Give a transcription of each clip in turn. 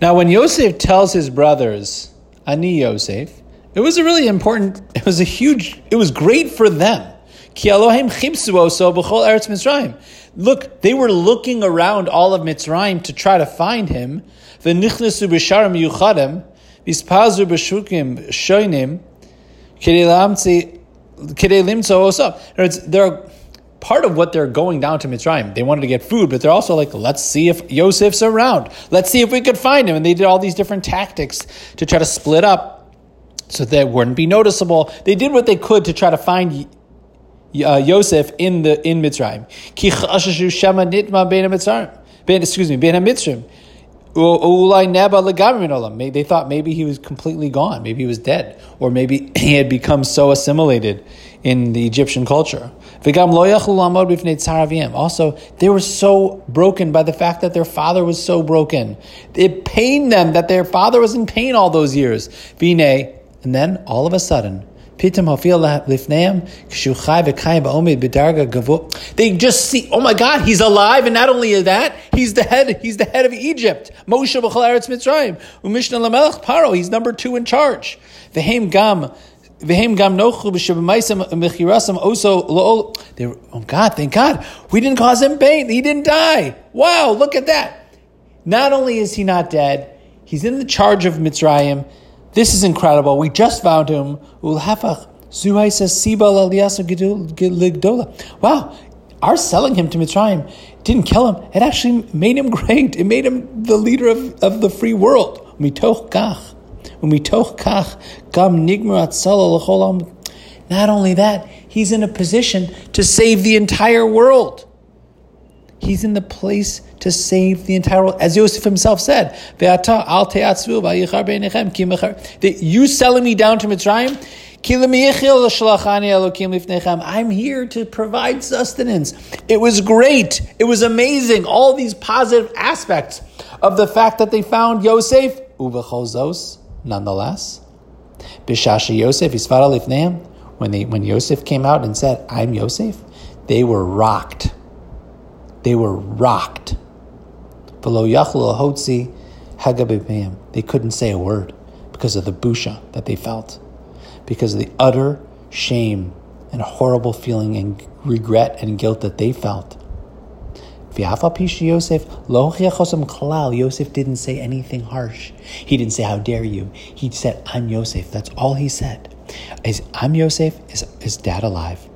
Now, when Yosef tells his brothers, Ani Yosef, it was a really important, it was a huge, it was great for them. Look, they were looking around all of Mitzrayim to try to find him. They're part of what they're going down to Mitzrayim. They wanted to get food, but they're also like, let's see if Yosef's around. Let's see if we could find him. And they did all these different tactics to try to split up so that wouldn't be noticeable. They did what they could to try to find uh, Yosef in the in Mitzrayim. Excuse me, ben Mitzrayim. They thought maybe he was completely gone, maybe he was dead, or maybe he had become so assimilated in the Egyptian culture. Also, they were so broken by the fact that their father was so broken. It pained them that their father was in pain all those years. And then, all of a sudden, they just see, oh my God, he's alive, and not only that, he's the head. He's the head of Egypt. Moshe Mitzrayim, Umishna Lamelech Paro. He's number two in charge. Vehem Gam. Vehem Gam Nochu Mechirasam Oso Lo. Oh God, thank God, we didn't cause him pain. He didn't die. Wow, look at that. Not only is he not dead, he's in the charge of Mitzrayim. This is incredible. We just found him. Wow, our selling him to Mitzrayim didn't kill him. It actually made him great. It made him the leader of, of the free world. Not only that, he's in a position to save the entire world. He's in the place to save the entire world. As Yosef himself said, that you selling me down to Mitzrayim, I'm here to provide sustenance. It was great. It was amazing. All these positive aspects of the fact that they found Yosef, nonetheless. Bishasha Yosef, when they when Yosef came out and said, I'm Yosef, they were rocked. They were rocked. They couldn't say a word because of the busha that they felt, because of the utter shame and horrible feeling and regret and guilt that they felt. Yosef Yosef didn't say anything harsh. He didn't say, How dare you? He said, I'm Yosef. That's all he said. Is I'm Yosef, is, is dad alive?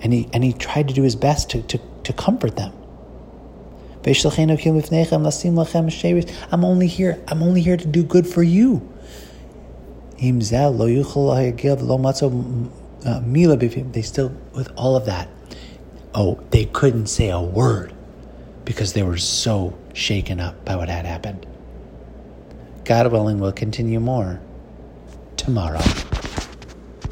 And he and he tried to do his best to, to, to comfort them. I'm only here. I'm only here to do good for you. Uh, they still, with all of that, oh, they couldn't say a word because they were so shaken up by what had happened. God willing, we'll continue more tomorrow.